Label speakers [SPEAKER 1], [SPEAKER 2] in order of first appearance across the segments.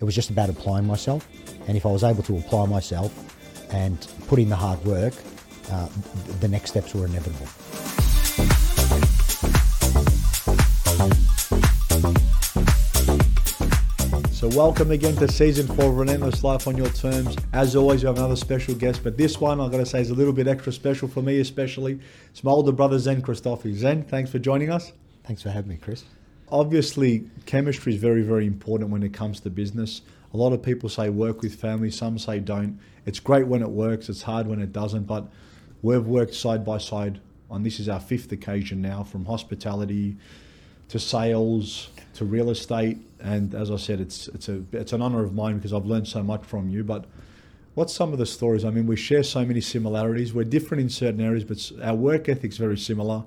[SPEAKER 1] it was just about applying myself. And if I was able to apply myself and put in the hard work, uh, the next steps were inevitable.
[SPEAKER 2] So, welcome again to season four of Relentless Life on Your Terms. As always, we have another special guest, but this one I've got to say is a little bit extra special for me, especially. It's my older brother, Zen Christophe. Zen, thanks for joining us.
[SPEAKER 1] Thanks for having me, Chris.
[SPEAKER 2] Obviously, chemistry is very, very important when it comes to business. A lot of people say work with family, some say don't. It's great when it works, it's hard when it doesn't, but we've worked side by side on this is our fifth occasion now from hospitality to sales to real estate. And as I said, it's it's a it's an honour of mine because I've learned so much from you. But what's some of the stories? I mean, we share so many similarities. We're different in certain areas, but our work ethic's very similar.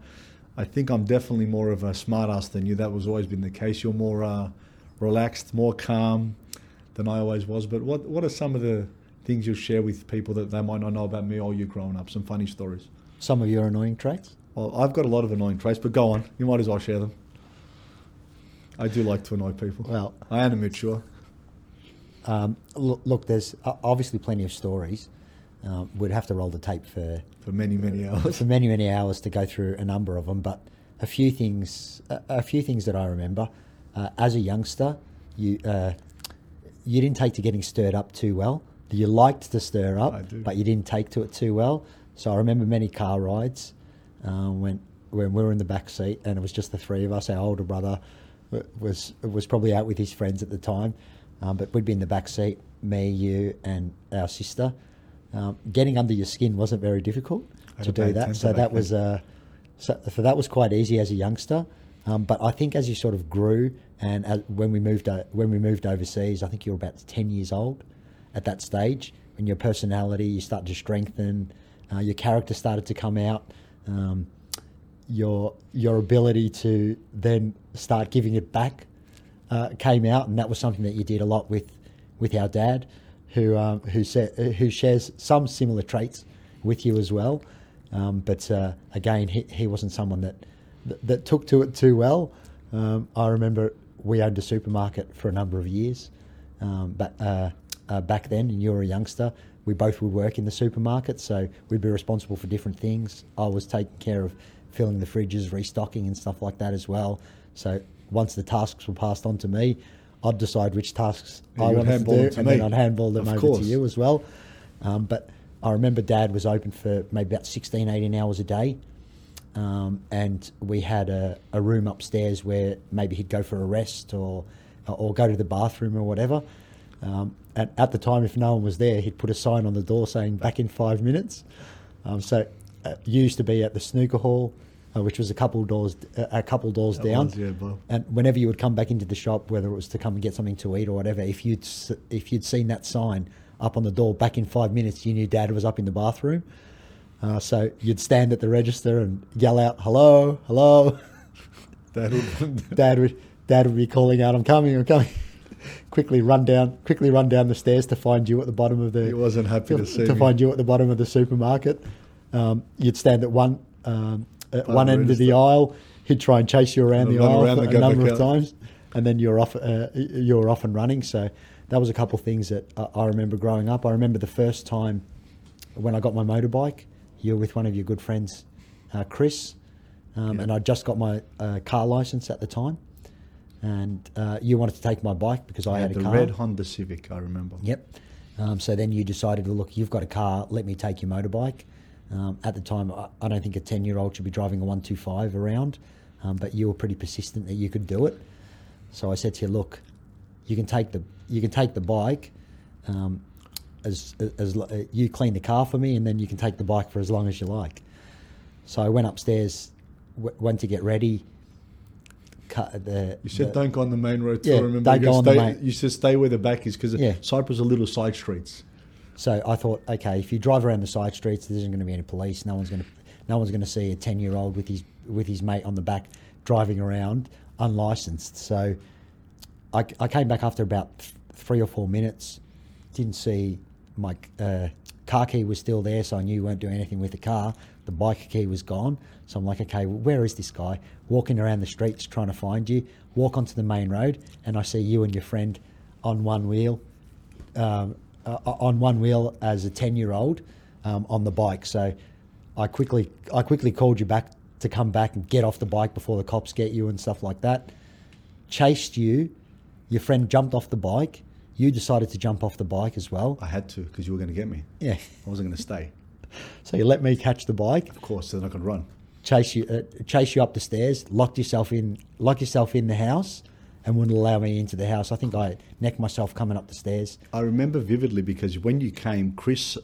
[SPEAKER 2] I think I'm definitely more of a smartass than you. That was always been the case. You're more uh, relaxed, more calm than I always was. But what what are some of the things you'll share with people that they might not know about me or you growing up? Some funny stories.
[SPEAKER 1] Some of your annoying traits?
[SPEAKER 2] Well, I've got a lot of annoying traits, but go on. You might as well share them. I do like to annoy people.
[SPEAKER 1] Well,
[SPEAKER 2] I am immature.
[SPEAKER 1] Um, look, look, there's obviously plenty of stories. Um, we'd have to roll the tape for
[SPEAKER 2] for many many hours
[SPEAKER 1] for many many hours to go through a number of them. But a few things, a, a few things that I remember uh, as a youngster, you uh, you didn't take to getting stirred up too well. You liked to stir up, but you didn't take to it too well. So I remember many car rides uh, when when we were in the back seat and it was just the three of us. Our older brother was was probably out with his friends at the time, um, but we'd be in the back seat, me, you, and our sister. Um, getting under your skin wasn't very difficult to do that, so that was uh, so, so, that was quite easy as a youngster. Um, but I think as you sort of grew, and as, when we moved uh, when we moved overseas, I think you were about ten years old at that stage. And your personality, you start to strengthen, uh, your character started to come out. Um, your your ability to then start giving it back uh, came out, and that was something that you did a lot with with our dad, who um, who sa- who shares some similar traits with you as well. Um, but uh, again, he, he wasn't someone that, that, that took to it too well. Um, I remember we owned a supermarket for a number of years, um, but uh, uh, back then, and you were a youngster. We both would work in the supermarket, so we'd be responsible for different things. I was taking care of filling the fridges, restocking, and stuff like that as well. So once the tasks were passed on to me, I'd decide which tasks I wanted to do, to and me. then I'd handball them of over course. to you as well. Um, but I remember Dad was open for maybe about 16, 18 hours a day. Um, and we had a, a, room upstairs where maybe he'd go for a rest or or go to the bathroom or whatever. Um, at, at the time, if no one was there, he'd put a sign on the door saying "back in five minutes." Um, so uh, used to be at the snooker hall, uh, which was a couple doors uh, a couple doors that down. Was, yeah, and whenever you would come back into the shop, whether it was to come and get something to eat or whatever, if you'd if you'd seen that sign up on the door back in five minutes, you knew Dad was up in the bathroom. Uh, so you'd stand at the register and yell out, "Hello, hello." Dad would, Dad would, Dad would be calling out, "I'm coming, I'm coming." quickly run down, quickly run down the stairs to find you at the bottom of the.
[SPEAKER 2] He wasn't happy to, to see
[SPEAKER 1] to
[SPEAKER 2] me.
[SPEAKER 1] find you at the bottom of the supermarket. Um, you'd stand at one um, at one end of the aisle. He'd try and chase you around the aisle around a number of times, and then you're off. Uh, you're off and running. So that was a couple of things that I remember growing up. I remember the first time when I got my motorbike. You were with one of your good friends, uh, Chris, um, yeah. and I just got my uh, car license at the time. And uh, you wanted to take my bike because I, I had,
[SPEAKER 2] had
[SPEAKER 1] a car.
[SPEAKER 2] The red Honda Civic, I remember.
[SPEAKER 1] Yep. Um, so then you decided, well, look, you've got a car. Let me take your motorbike. Um, at the time, I, don't think a 10 year old should be driving a 125 around, um, but you were pretty persistent that you could do it. So I said to you, look, you can take the, you can take the bike. Um, as, as, you clean the car for me, and then you can take the bike for as long as you like. So I went upstairs, w- went to get ready.
[SPEAKER 2] Cut the, you said the, don't go on the main road.
[SPEAKER 1] Yeah, I remember don't go on
[SPEAKER 2] stay,
[SPEAKER 1] the main.
[SPEAKER 2] You said stay where the back is because yeah. Cyprus are little side streets.
[SPEAKER 1] So I thought, okay, if you drive around the side streets, there isn't going to be any police. No one's going to, no one's going to see a ten-year-old with his with his mate on the back driving around unlicensed. So I, I came back after about th- three or four minutes. Didn't see my uh, car key was still there, so I knew you weren't doing anything with the car. The bike key was gone. So I'm like, okay, where is this guy? Walking around the streets trying to find you. Walk onto the main road, and I see you and your friend on one wheel, um, on one wheel as a ten year old um, on the bike. So I quickly I quickly called you back to come back and get off the bike before the cops get you and stuff like that. Chased you. Your friend jumped off the bike. You decided to jump off the bike as well.
[SPEAKER 2] I had to because you were going to get me.
[SPEAKER 1] Yeah.
[SPEAKER 2] I wasn't going to stay.
[SPEAKER 1] So you let me catch the bike,
[SPEAKER 2] Of course, then I could run.
[SPEAKER 1] chase you, uh, chase you up the stairs, locked yourself in, lock yourself in the house, and wouldn't allow me into the house. I think I necked myself coming up the stairs.
[SPEAKER 2] I remember vividly because when you came, Chris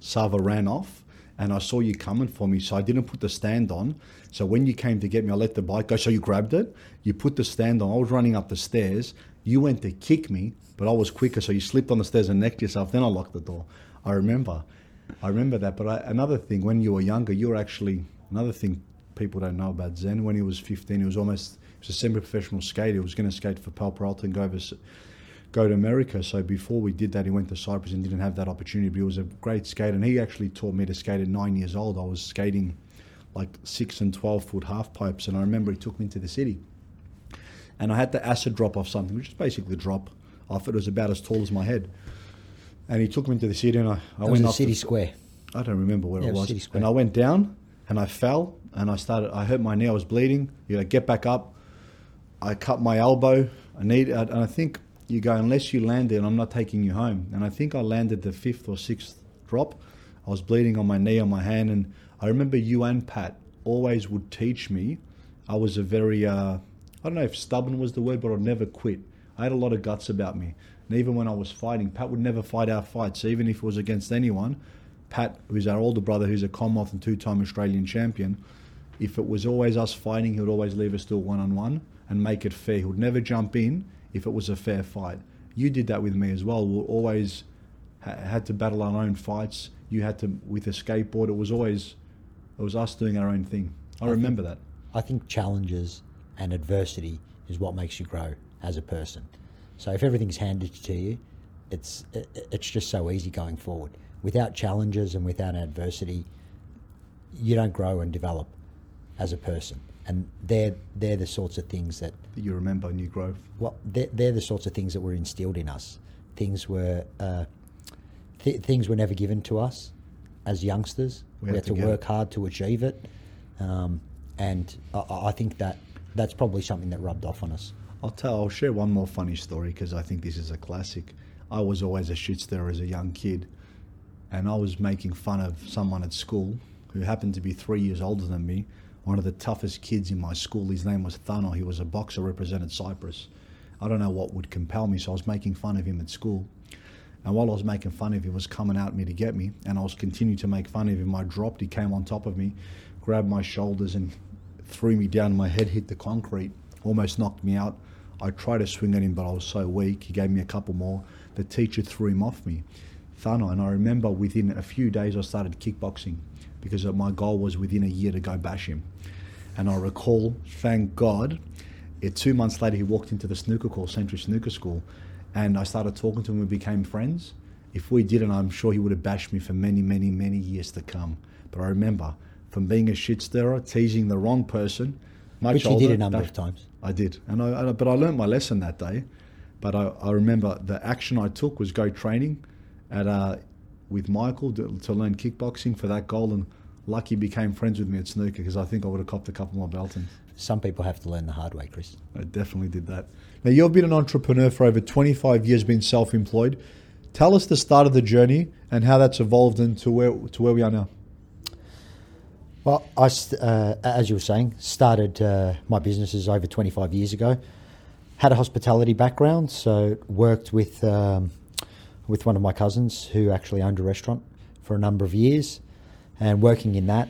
[SPEAKER 2] Sava ran off and I saw you coming for me, so I didn't put the stand on. So when you came to get me, I let the bike go. So you grabbed it, you put the stand on. I was running up the stairs. You went to kick me, but I was quicker, so you slipped on the stairs and necked yourself. Then I locked the door. I remember. I remember that. But I, another thing, when you were younger, you were actually, another thing people don't know about Zen, when he was 15, he was almost, was a semi-professional skater. He was going to skate for Powell Peralta and go over, go to America. So before we did that, he went to Cyprus and didn't have that opportunity. But he was a great skater, and he actually taught me to skate at nine years old. I was skating like six and twelve foot half pipes, and I remember he took me into the city, and I had to acid drop off something, which is basically the drop off. It was about as tall as my head, and he took me into the city, and I, I
[SPEAKER 1] It was
[SPEAKER 2] went
[SPEAKER 1] the city
[SPEAKER 2] the-
[SPEAKER 1] square.
[SPEAKER 2] I don't remember where
[SPEAKER 1] Yeah,
[SPEAKER 2] it
[SPEAKER 1] was
[SPEAKER 2] was.
[SPEAKER 1] City Square.
[SPEAKER 2] And I went down and I fell and I started. I hurt my knee. I was bleeding. You know, get back up. I cut my elbow. I need, and I think you go unless you land there, I'm not taking you home. And I think I landed the fifth or sixth drop. I was bleeding on my knee, on my hand, and I remember you and Pat always would teach me. I was a very, uh, I don't know if stubborn was the word, but I'd never quit. I had a lot of guts about me. And even when I was fighting, Pat would never fight our fights, even if it was against anyone. Pat, who's our older brother, who's a Commonwealth and two-time Australian champion, if it was always us fighting, he would always leave us do it one-on-one and make it fair. He would never jump in if it was a fair fight. You did that with me as well. We always ha- had to battle our own fights. You had to with a skateboard. It was always it was us doing our own thing. I remember that.
[SPEAKER 1] I think challenges and adversity is what makes you grow as a person. So if everything's handed to you, it's it's just so easy going forward. Without challenges and without adversity, you don't grow and develop as a person. And they're they're the sorts of things that
[SPEAKER 2] that You remember New Grove.
[SPEAKER 1] well, they're, they're the sorts of things that were instilled in us. Things were uh, th- things were never given to us as youngsters.
[SPEAKER 2] We
[SPEAKER 1] We,
[SPEAKER 2] had to
[SPEAKER 1] to work
[SPEAKER 2] it.
[SPEAKER 1] hard to achieve it, um, and I, I think that that's probably something that rubbed off on us.
[SPEAKER 2] I'll tell. I'll share one more funny story because I think this is a classic. I was always a shit stirrer as a young kid, and I was making fun of someone at school who happened to be three years older than me. One of the toughest kids in my school. His name was Thano. He was a boxer, represented Cyprus. I don't know what would compel me, so I was making fun of him at school. And while I was making fun of him, he was coming at me to get me, and I was continuing to make fun of him. I dropped. He came on top of me, grabbed my shoulders, and threw me down. My head hit the concrete, almost knocked me out. I tried to swing at him, but I was so weak. He gave me a couple more. The teacher threw him off me. Thano, and I remember within a few days I started kickboxing because my goal was within a year to go bash him. And I recall, thank God, it, two months later he walked into the snooker call, Century Snooker School, and I started talking to him. We became friends. If we didn't, I'm sure he would have bashed me for many, many, many years to come. But I remember from being a shit stirrer, teasing the wrong person, much
[SPEAKER 1] Which you
[SPEAKER 2] older,
[SPEAKER 1] did a number of times.
[SPEAKER 2] I did, and I, I but I learned my lesson that day. But I, I remember the action I took was go training at uh, with Michael to, to learn kickboxing for that goal, and lucky became friends with me at snooker because I think I would have copped a couple more beltings.
[SPEAKER 1] Some people have to learn the hard way, Chris.
[SPEAKER 2] I definitely did that. Now you've been an entrepreneur for over 25 years, been self-employed. Tell us the start of the journey and how that's evolved into where to where we are now.
[SPEAKER 1] Well, I, uh, as you were saying, started uh, my businesses over 25 years ago. Had a hospitality background, so worked with um, with one of my cousins who actually owned a restaurant for a number of years, and working in that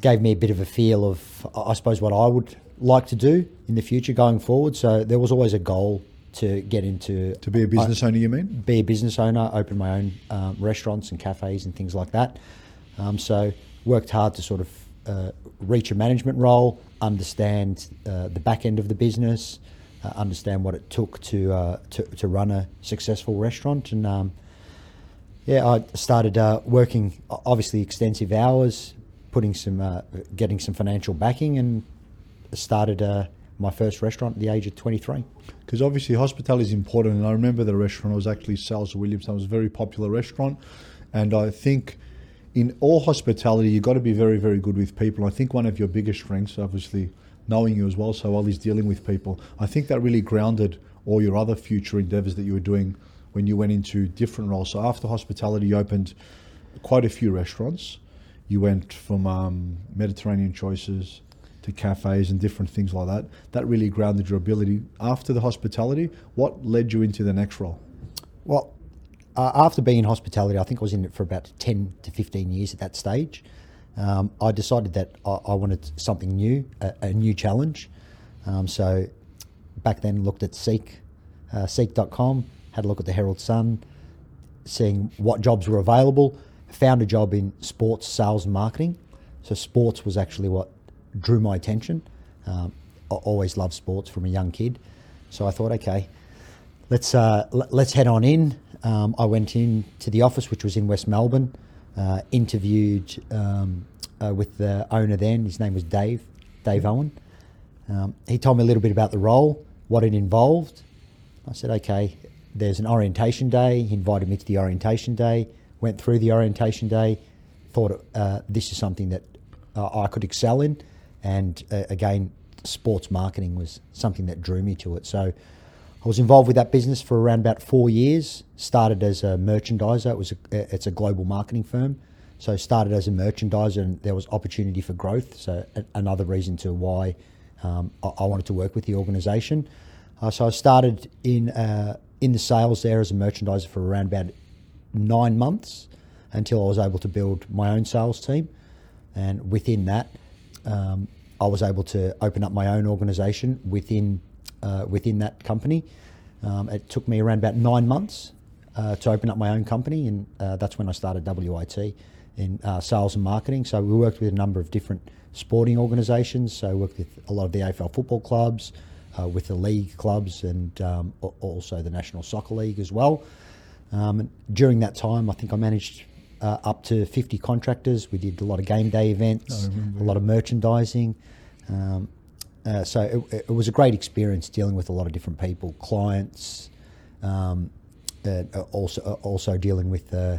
[SPEAKER 1] gave me a bit of a feel of, I suppose, what I would like to do in the future going forward. So there was always a goal to get into
[SPEAKER 2] To be a business owner, you mean?
[SPEAKER 1] be a business owner, open my own um, restaurants and cafes and things like that. Um, so worked hard to sort of uh, reach a management role, understand uh, the back end of the business, uh, understand what it took to, uh, to to run a successful restaurant, and um, yeah, I started uh, working obviously extensive hours, putting some, uh, getting some financial backing, and started uh, my first restaurant at the age of 23.
[SPEAKER 2] Because obviously hospitality is important, and I remember the restaurant was actually Sal's Williams. It was a very popular restaurant, and I think in all hospitality you've got to be very, very good with people. I think one of your biggest strengths, obviously, knowing you as well so well, is dealing with people. I think that really grounded all your other future endeavours that you were doing when you went into different roles. So after hospitality, you opened quite a few restaurants. You went from um, Mediterranean choices to cafes and different things like that. That really grounded your ability. After the hospitality, what led you into the next role?
[SPEAKER 1] Well, uh, after being in hospitality, I think I was in it for about 10 to 15 years at that stage. Um, I decided that I, I, wanted something new, a, a new challenge. Um, so back then looked at Seek, uh, Seek.com, had a look at the Herald Sun, seeing what jobs were available, found a job in sports sales and marketing. So sports was actually what drew my attention. Um, I always loved sports from a young kid, so I thought, okay, let's uh, l- let's head on in. Um, I went in to the office, which was in West Melbourne, uh, interviewed um, uh, with the owner then. His name was Dave, Dave Owen. Um, he told me a little bit about the role, what it involved. I said, okay, there's an orientation day. He invited me to the orientation day, went through the orientation day, thought uh, this is something that uh, I could excel in. And uh, again, sports marketing was something that drew me to it. So I was involved with that business for around about four years. Started as a merchandiser. It was a, it's a global marketing firm. So started as a merchandiser, and there was opportunity for growth. So a, another reason to why um, I, I, wanted to work with the organisation. Uh, so I started in uh, in the sales there as a merchandiser for around about nine months until I was able to build my own sales team, and within that, um, I was able to open up my own organisation within uh, within that company. Um, it took me around about nine months uh, to open up my own company, and uh, that's when I started WIT in uh, sales and marketing. So we worked with a number of different sporting organisations. So I worked with a lot of the AFL football clubs, uh, with the league clubs, and um, also the National Soccer League as well. Um, during that time, I think I managed uh, up to 50 contractors. We did a lot of game day events, a lot of merchandising. Um, uh, so it, it, was a great experience dealing with a lot of different people, clients, um, uh, also also dealing with uh,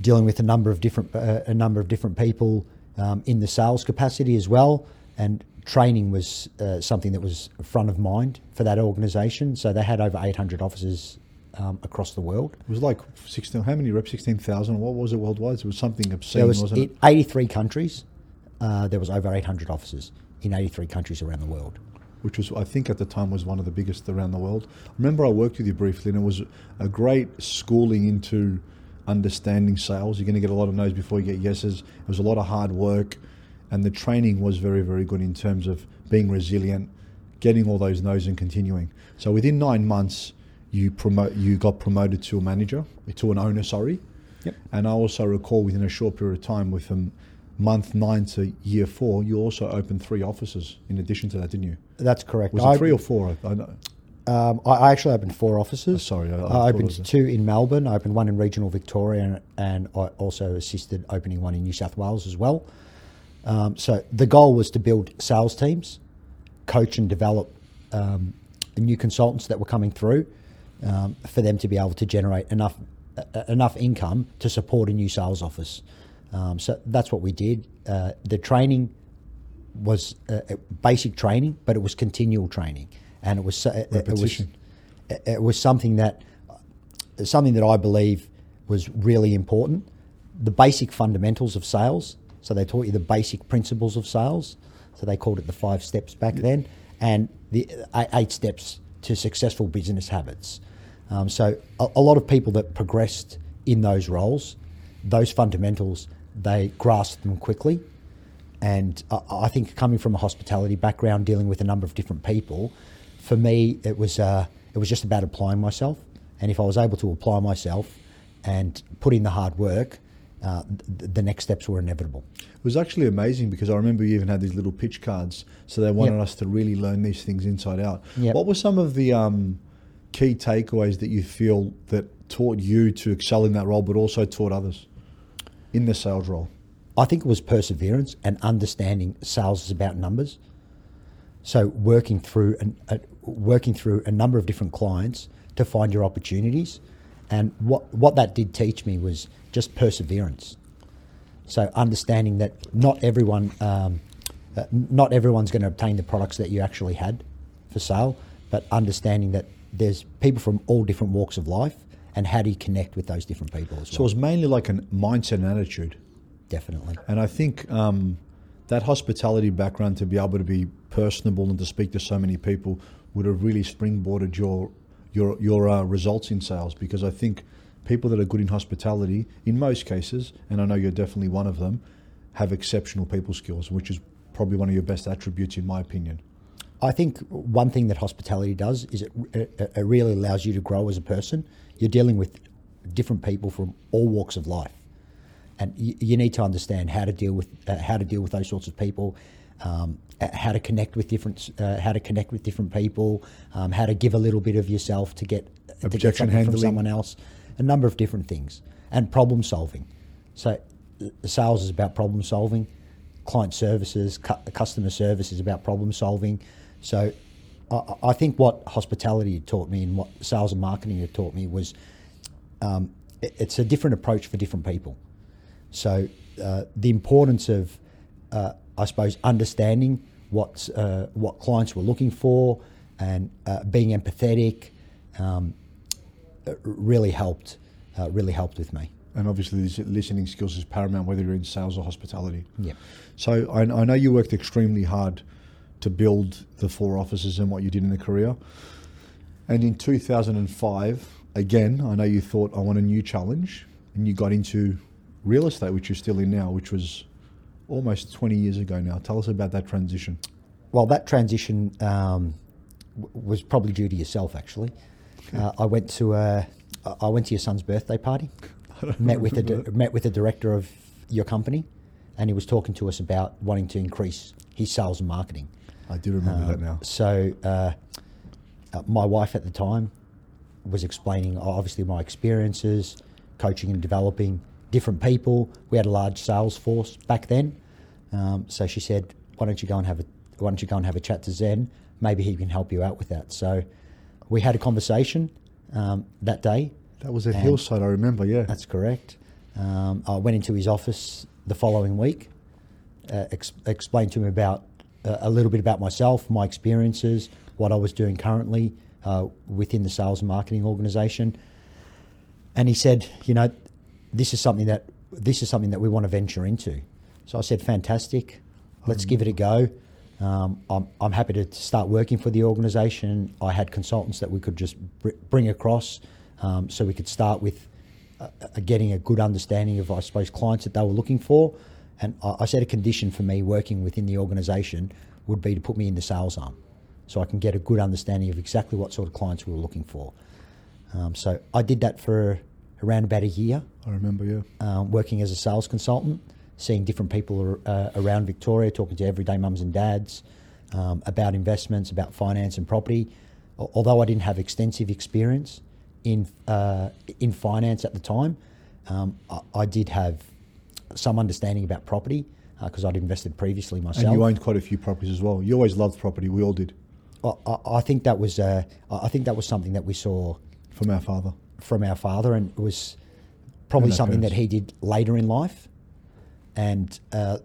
[SPEAKER 1] dealing with a number of different uh, a number of different people um, in the sales capacity as well. And training was uh, something that was front of mind for that organisation. So they had over 800 offices um, across the world.
[SPEAKER 2] It was like 16, how many reps? 16,000? What was it worldwide? It was something obscene, was wasn't it?
[SPEAKER 1] 83 countries. Uh, there was over 800 offices in 83 countries around the world.
[SPEAKER 2] Which was, I think, at the time was one of the biggest around the world. Remember, I worked with you briefly, and it was a great schooling into understanding sales. You're going to get a lot of no's before you get yeses. It was a lot of hard work, and the training was very, very good in terms of being resilient, getting all those no's, and continuing. So within nine months, you promote you got promoted to a manager to an owner sorry
[SPEAKER 1] yep.
[SPEAKER 2] and i also recall within a short period of time within month nine to year four you also opened three offices in addition to that didn't you
[SPEAKER 1] that's correct
[SPEAKER 2] was it three or four i know
[SPEAKER 1] um, I actually opened four offices. Oh,
[SPEAKER 2] sorry, I,
[SPEAKER 1] I, I opened two in Melbourne. I opened one in regional Victoria, and, and I also assisted opening one in New South Wales as well. Um, so the goal was to build sales teams, coach and develop um, new consultants that were coming through, um, for them to be able to generate enough uh, enough income to support a new sales office. Um, so that's what we did. Uh, the training was uh, basic training, but it was continual training, and it was
[SPEAKER 2] it, it
[SPEAKER 1] was it was something that something that I believe was really important. The basic fundamentals of sales. So they taught you the basic principles of sales. So they called it the five steps back then, and the eight steps to successful business habits. Um, so a, a, lot of people that progressed in those roles, those fundamentals, they grasped them quickly. And I, I think coming from a hospitality background, dealing with a number of different people, for me it was uh, it was just about applying myself. And if I was able to apply myself and put in the hard work, uh, th- the next steps were inevitable.
[SPEAKER 2] It was actually amazing because I remember you even had these little pitch cards, so they wanted yep. us to really learn these things inside out.
[SPEAKER 1] Yep.
[SPEAKER 2] What were some of the um, key takeaways that you feel that taught you to excel in that role, but also taught others in the sales role?
[SPEAKER 1] I think it was perseverance and understanding sales is about numbers. So working through an, a, working through a number of different clients to find your opportunities, and what what that did teach me was just perseverance. So understanding that not everyone um, uh, not everyone's going to obtain the products that you actually had for sale, but understanding that there's people from all different walks of life, and how do you connect with those different people as
[SPEAKER 2] So it
[SPEAKER 1] well?
[SPEAKER 2] was mainly like a mindset and attitude.
[SPEAKER 1] Definitely.
[SPEAKER 2] And I think um, that hospitality background to be able to be personable and to speak to so many people would have really springboarded your your your uh, results in sales because I think people that are good in hospitality, in most cases, and I know you're definitely one of them, have exceptional people skills, which is probably one of your best attributes in my opinion.
[SPEAKER 1] I think one thing that hospitality does is it, it, it really allows you to grow as a person. You're dealing with different people from all walks of life, and you, you need to understand how to deal with uh, how to deal with those sorts of people, um, uh, how to connect with different uh, how to connect with different people, um, how to give a little bit of yourself to get to get
[SPEAKER 2] Objection
[SPEAKER 1] something from someone else, a number of different things, and problem solving. So, sales is about problem solving. Client services, cu- customer service is about problem solving. So, I, I think what hospitality taught me and what sales and marketing had taught me was um, it- it's a different approach for different people. So, uh, the importance of, uh, I suppose, understanding what uh, what clients were looking for and uh, being empathetic um, really helped. Uh, really helped with me.
[SPEAKER 2] And obviously, these listening skills is paramount whether you're in sales or hospitality.
[SPEAKER 1] Yeah.
[SPEAKER 2] So I, I know you worked extremely hard to build the four offices and what you did in the career. And in 2005, again, I know you thought I want a new challenge, and you got into real estate, which you're still in now, which was almost 20 years ago now. Tell us about that transition.
[SPEAKER 1] Well, that transition um, w- was probably due to yourself, actually. Uh, I went to a, I went to your son's birthday party, met with the di- met with the director of your company, and he was talking to us about wanting to increase his sales and marketing.
[SPEAKER 2] I do remember that
[SPEAKER 1] Um,
[SPEAKER 2] now.
[SPEAKER 1] So, uh, uh, my wife at the time was explaining uh, obviously my experiences, coaching and developing different people. We had a large sales force back then, um, so she said, "Why don't you go and have a Why don't you go and have a chat to Zen? Maybe he can help you out with that." So, we had a conversation um, that day.
[SPEAKER 2] That was at Hillside, I remember, yeah.
[SPEAKER 1] That's correct. Um, I went into his office the following week, uh, ex- explained to him about uh, a little bit about myself, my experiences, what I was doing currently uh, within the sales and marketing organisation, and he said, "You know, this is something that this is something that we want to venture into." So I said, "Fantastic, let's give it a go." Um, I'm, I'm happy to start working for the organisation. I had consultants that we could just br- bring across, um, so we could start with uh, uh, getting a good understanding of, I suppose, clients that they were looking for. And I, I said a condition for me working within the organisation would be to put me in the sales arm, so I can get a good understanding of exactly what sort of clients we were looking for. Um, so I did that for around about a year,
[SPEAKER 2] I remember, yeah.
[SPEAKER 1] um, working as a sales consultant, seeing different people uh, around Victoria, talking to everyday mums and dads um, about investments, about finance and property. Although I didn't have extensive experience in uh, in finance at the time, um, I, I did have some understanding about property because I'd invested previously myself.
[SPEAKER 2] And you owned quite a few properties as well. You always loved property. We all did,
[SPEAKER 1] I, I- I think that was uh, I think that was something that we saw
[SPEAKER 2] from our father.
[SPEAKER 1] from our father, and it was probably something that he did later in life. And uh,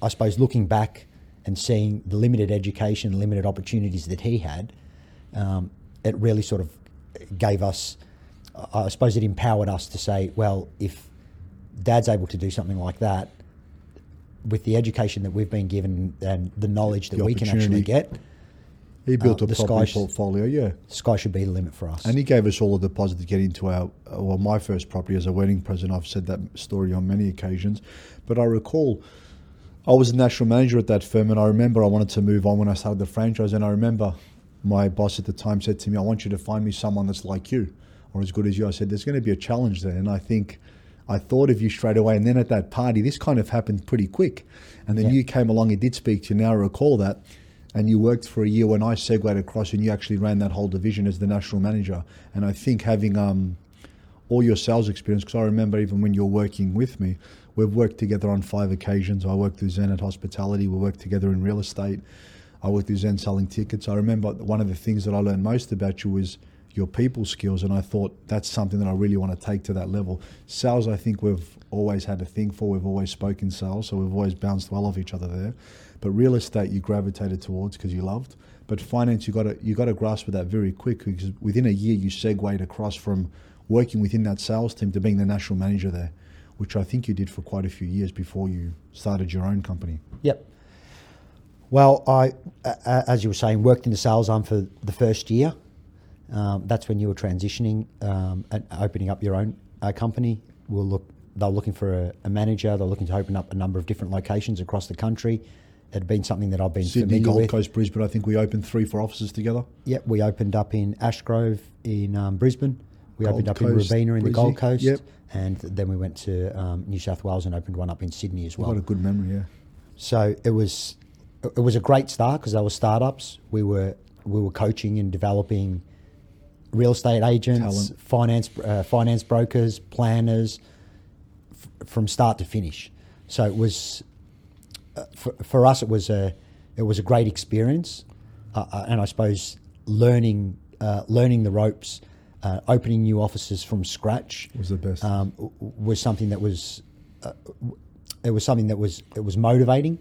[SPEAKER 1] I suppose looking back and seeing the limited education, limited opportunities that he had, um, it really sort of gave us, I suppose it empowered us to say, well, if dad's able to do something like that, with the education that we've been given and the knowledge that
[SPEAKER 2] The
[SPEAKER 1] we can actually get,
[SPEAKER 2] He built
[SPEAKER 1] Uh,
[SPEAKER 2] a property portfolio, yeah.
[SPEAKER 1] sky should be the limit for us.
[SPEAKER 2] And he gave us all a deposit to get into our, uh, well, my first property as a wedding present. I've said that story on many occasions. But I recall I was a national manager at that firm, and I remember I wanted to move on when I started the franchise. And I remember my boss at the time said to me, I want you to find me someone that's like you or as good as you. I said, There's going to be a challenge there. And I think I thought of you straight away. And then at that party, this kind of happened pretty quick. And then
[SPEAKER 1] Yeah.
[SPEAKER 2] you came along and did speak to you. Now I recall that. And you worked for a year when I segued across, and you actually ran that whole division as the national manager. And I think having um, all your sales experience, because I remember even when you're working with me, we've worked together on five occasions. I worked with Zen at Hospitality, we worked together in real estate. I worked with Zen selling tickets. I remember one of the things that I learned most about you was your people skills, and I thought that's something that I really want to take to that level. Sales, I think we've always had a thing for. We've always spoken sales, so we've always bounced well off each other there. But real estate, you gravitated towards because you loved. But finance, you got to you got to grasp with that very quick because within a year you segued across from working within that sales team to being the national manager there, which I think you did for quite a few years before you started your own company.
[SPEAKER 1] Yep. Well, I, as you were saying, worked in the sales arm for the first year. Um, that's when you were transitioning um, and opening up your own uh, company. We'll look. They're looking for a, a, manager. They're looking to open up a number of different locations across the country. It had been something that I've been
[SPEAKER 2] Sydney, Gold
[SPEAKER 1] with.
[SPEAKER 2] Coast, Brisbane. I think we opened three, four offices together.
[SPEAKER 1] Yep, we opened up in Ashgrove in um, Brisbane. We
[SPEAKER 2] Gold
[SPEAKER 1] opened up
[SPEAKER 2] Coast,
[SPEAKER 1] in Robina in the Gold Coast,
[SPEAKER 2] Yep.
[SPEAKER 1] and then we went to um, New South Wales and opened one up in Sydney as well.
[SPEAKER 2] got a good memory, yeah.
[SPEAKER 1] So it was it was a great start because they were startups. We were we were coaching and developing real estate agents,
[SPEAKER 2] Talent.
[SPEAKER 1] finance uh, finance brokers, planners f- from start to finish. So it was uh, for, for us it was a it was a great experience, uh, uh, and I suppose learning uh, learning the ropes, uh, opening new offices from scratch
[SPEAKER 2] Was the best.
[SPEAKER 1] um, was something that was uh, it was something that was it was motivating.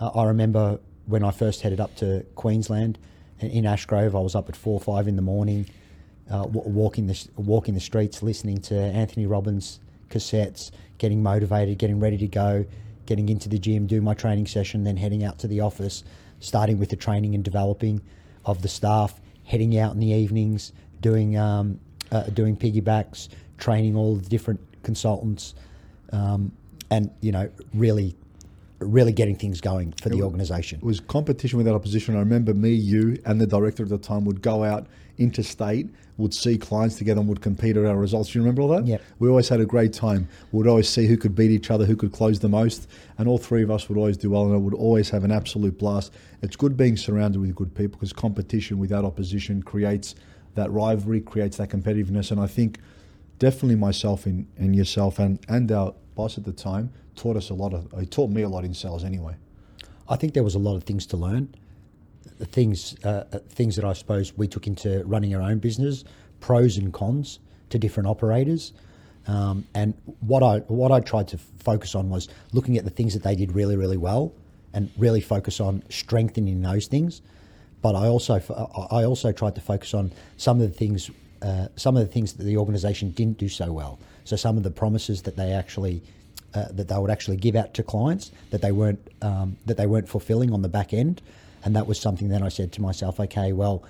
[SPEAKER 1] Uh, I remember when I first headed up to Queensland in- in Ashgrove, I was up at four or five in the morning, uh, walking the walking the streets, listening to Anthony Robbins cassettes, getting motivated, getting ready to go, getting into the gym, do my training session, then heading out to the office, starting with the training and developing of the staff, heading out in the evenings, doing um, uh, doing piggybacks, training all the different consultants, um, and you know really really getting things going for the organisation.
[SPEAKER 2] It was competition without opposition. I remember me, you, and the director at the time would go out interstate, would see clients together, and would compete at our results. Do you remember all that?
[SPEAKER 1] Yeah.
[SPEAKER 2] We always had a great time. We would always see who could beat each other, who could close the most, and all three of us would always do well, and I would always have an absolute blast. It's good being surrounded with good people because competition without opposition creates that rivalry, creates that competitiveness, and I think definitely myself and, and yourself and, and our boss at the time taught us a lot of. He taught me a lot in sales anyway.
[SPEAKER 1] I think there was a lot of things to learn. The Things, uh, uh, things that I suppose we took into running our own business, pros and cons to different operators. Um, and what I what I tried to focus on was looking at the things that they did really really well, and really focus on strengthening those things. But I also f- I also tried to focus on some of the things uh, some of the things that the organisation didn't do so well. So some of the promises that they actually uh, that they would actually give out to clients that they weren't um, that they weren't fulfilling on the back end, and that was something that I said to myself, okay, well,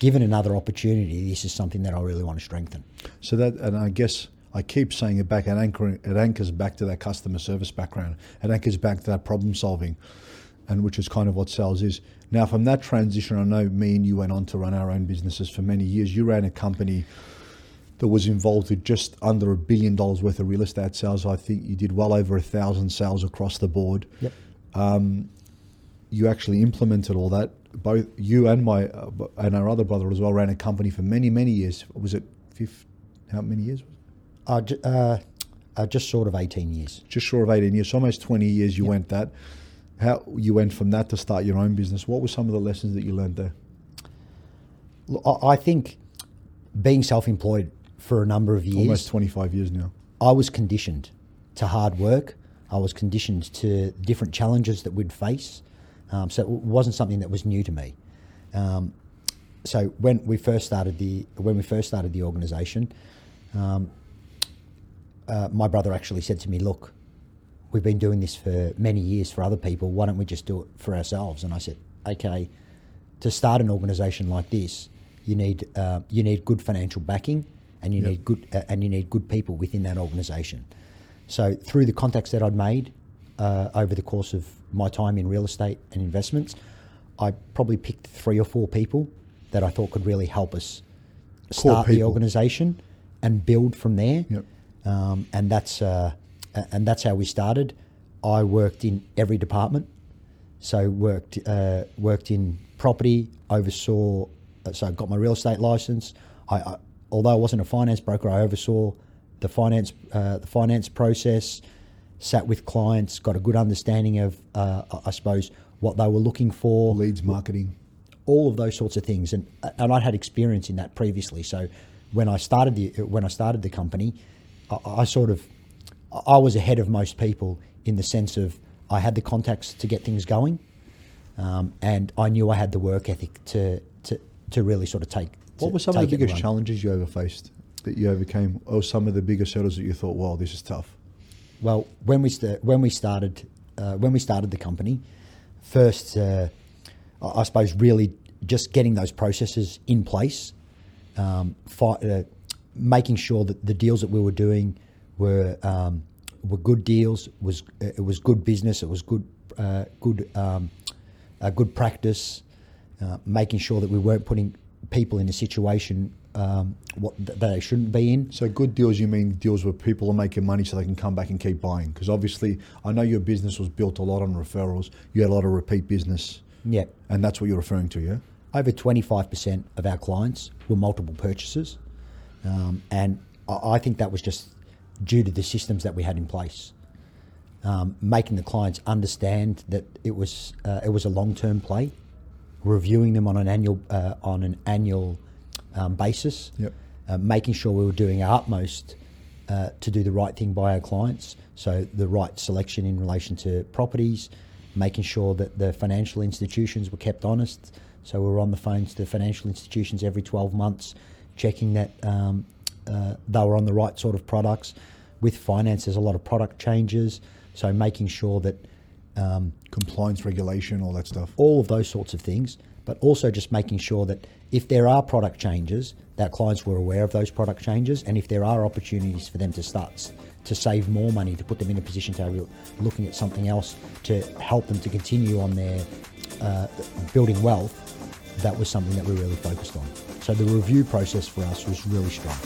[SPEAKER 1] given another opportunity, this is something that I really want to strengthen.
[SPEAKER 2] So that, and I guess I keep saying it back. It, anchor, it anchors back to that customer service background. It anchors back to that problem solving, and which is kind of what sales is. Now, from that transition, I know me and you went on to run our own businesses for many years. You ran a company that was involved with just under a billion dollars worth of real estate sales. I think you did well over a thousand sales across the board.
[SPEAKER 1] Yep.
[SPEAKER 2] Um, You actually implemented all that. Both you and my uh, and our other brother as well ran a company for many many years. Was it fifth? How many years?
[SPEAKER 1] Uh, uh, uh, just short of eighteen years.
[SPEAKER 2] just short of 18 years, so almost 20 years you went that. How you went from that to start your own business? What were some of the lessons that you learned there?
[SPEAKER 1] Look, I think being self-employed for a number of years,
[SPEAKER 2] Almost 25 years now.
[SPEAKER 1] I was conditioned to hard work. I was conditioned to different challenges that we'd face. Um, so it wasn't something that was new to me. Um, so when we first started the when we first started the organisation, um, uh, my brother actually said to me, "Look, we've been doing this for many years for other people. Why don't we just do it for ourselves?" And I said, "Okay, to start an organisation like this, you need uh, you need good financial backing, and you
[SPEAKER 2] Yep.
[SPEAKER 1] need good uh, and you need good people within that organisation." So through the contacts that I'd made uh, over the course of my time in real estate and investments, I probably picked three or four people that I thought could really help us start the organisation and build from there.
[SPEAKER 2] Yep.
[SPEAKER 1] Um, and that's uh, and that's how we started. I worked in every department, so worked uh, worked in property, oversaw. uh, So I got my real estate license. I, I although I wasn't a finance broker, I oversaw the finance uh, the finance process. Sat with clients, got a good understanding of, uh, I- suppose, what they were looking for,
[SPEAKER 2] Leads marketing.
[SPEAKER 1] all of those sorts of things, and and I'd had experience in that previously. So when I started the when I started the company, I, I sort of I was ahead of most people in the sense of I had the contacts to get things going, um, and I knew I had the work ethic to to, to really sort of take.
[SPEAKER 2] What
[SPEAKER 1] to
[SPEAKER 2] were some of the biggest challenges you ever faced that you overcame, or some of the biggest hurdles that you thought, "Wow, this is tough"?
[SPEAKER 1] Well, when we st- when we started uh, when we started the company, first uh, I suppose really just getting those processes in place, um, fi- uh, making sure that the deals that we were doing were um, were good deals. Was it was good business. It was good uh, good um, uh, good practice. Uh, making sure that we weren't putting people in a situation um, what that they shouldn't be in.
[SPEAKER 2] So good deals, you mean deals where people are making money so they can come back and keep buying? Because obviously, I know your business was built a lot on referrals. You had a lot of repeat business,
[SPEAKER 1] Yeah.
[SPEAKER 2] and that's what you're referring to, yeah.
[SPEAKER 1] over 25% of our clients were multiple purchases. Um, and I I think that was just due to the systems that we had in place. Um, making the clients understand that it was uh, it was a long term play, reviewing them on an annual uh, on an annual um, basis,
[SPEAKER 2] Yep.
[SPEAKER 1] uh, making sure we were doing our utmost uh, to do the right thing by our clients. So the right selection in relation to properties, making sure that the financial institutions were kept honest. So we were on the phones to the financial institutions every 12 months, checking that um, uh, they were on the right sort of products. With finance, there's a lot of product changes, so making sure that um,
[SPEAKER 2] Compliance, regulation, all that stuff.
[SPEAKER 1] all of those sorts of things, but also just making sure that if there are product changes, that clients were aware of those product changes, and if there are opportunities for them to start to save more money, to put them in a position to be looking at something else to help them to continue on their uh, building wealth, that was something that we really focused on. So the review process for us was really strong.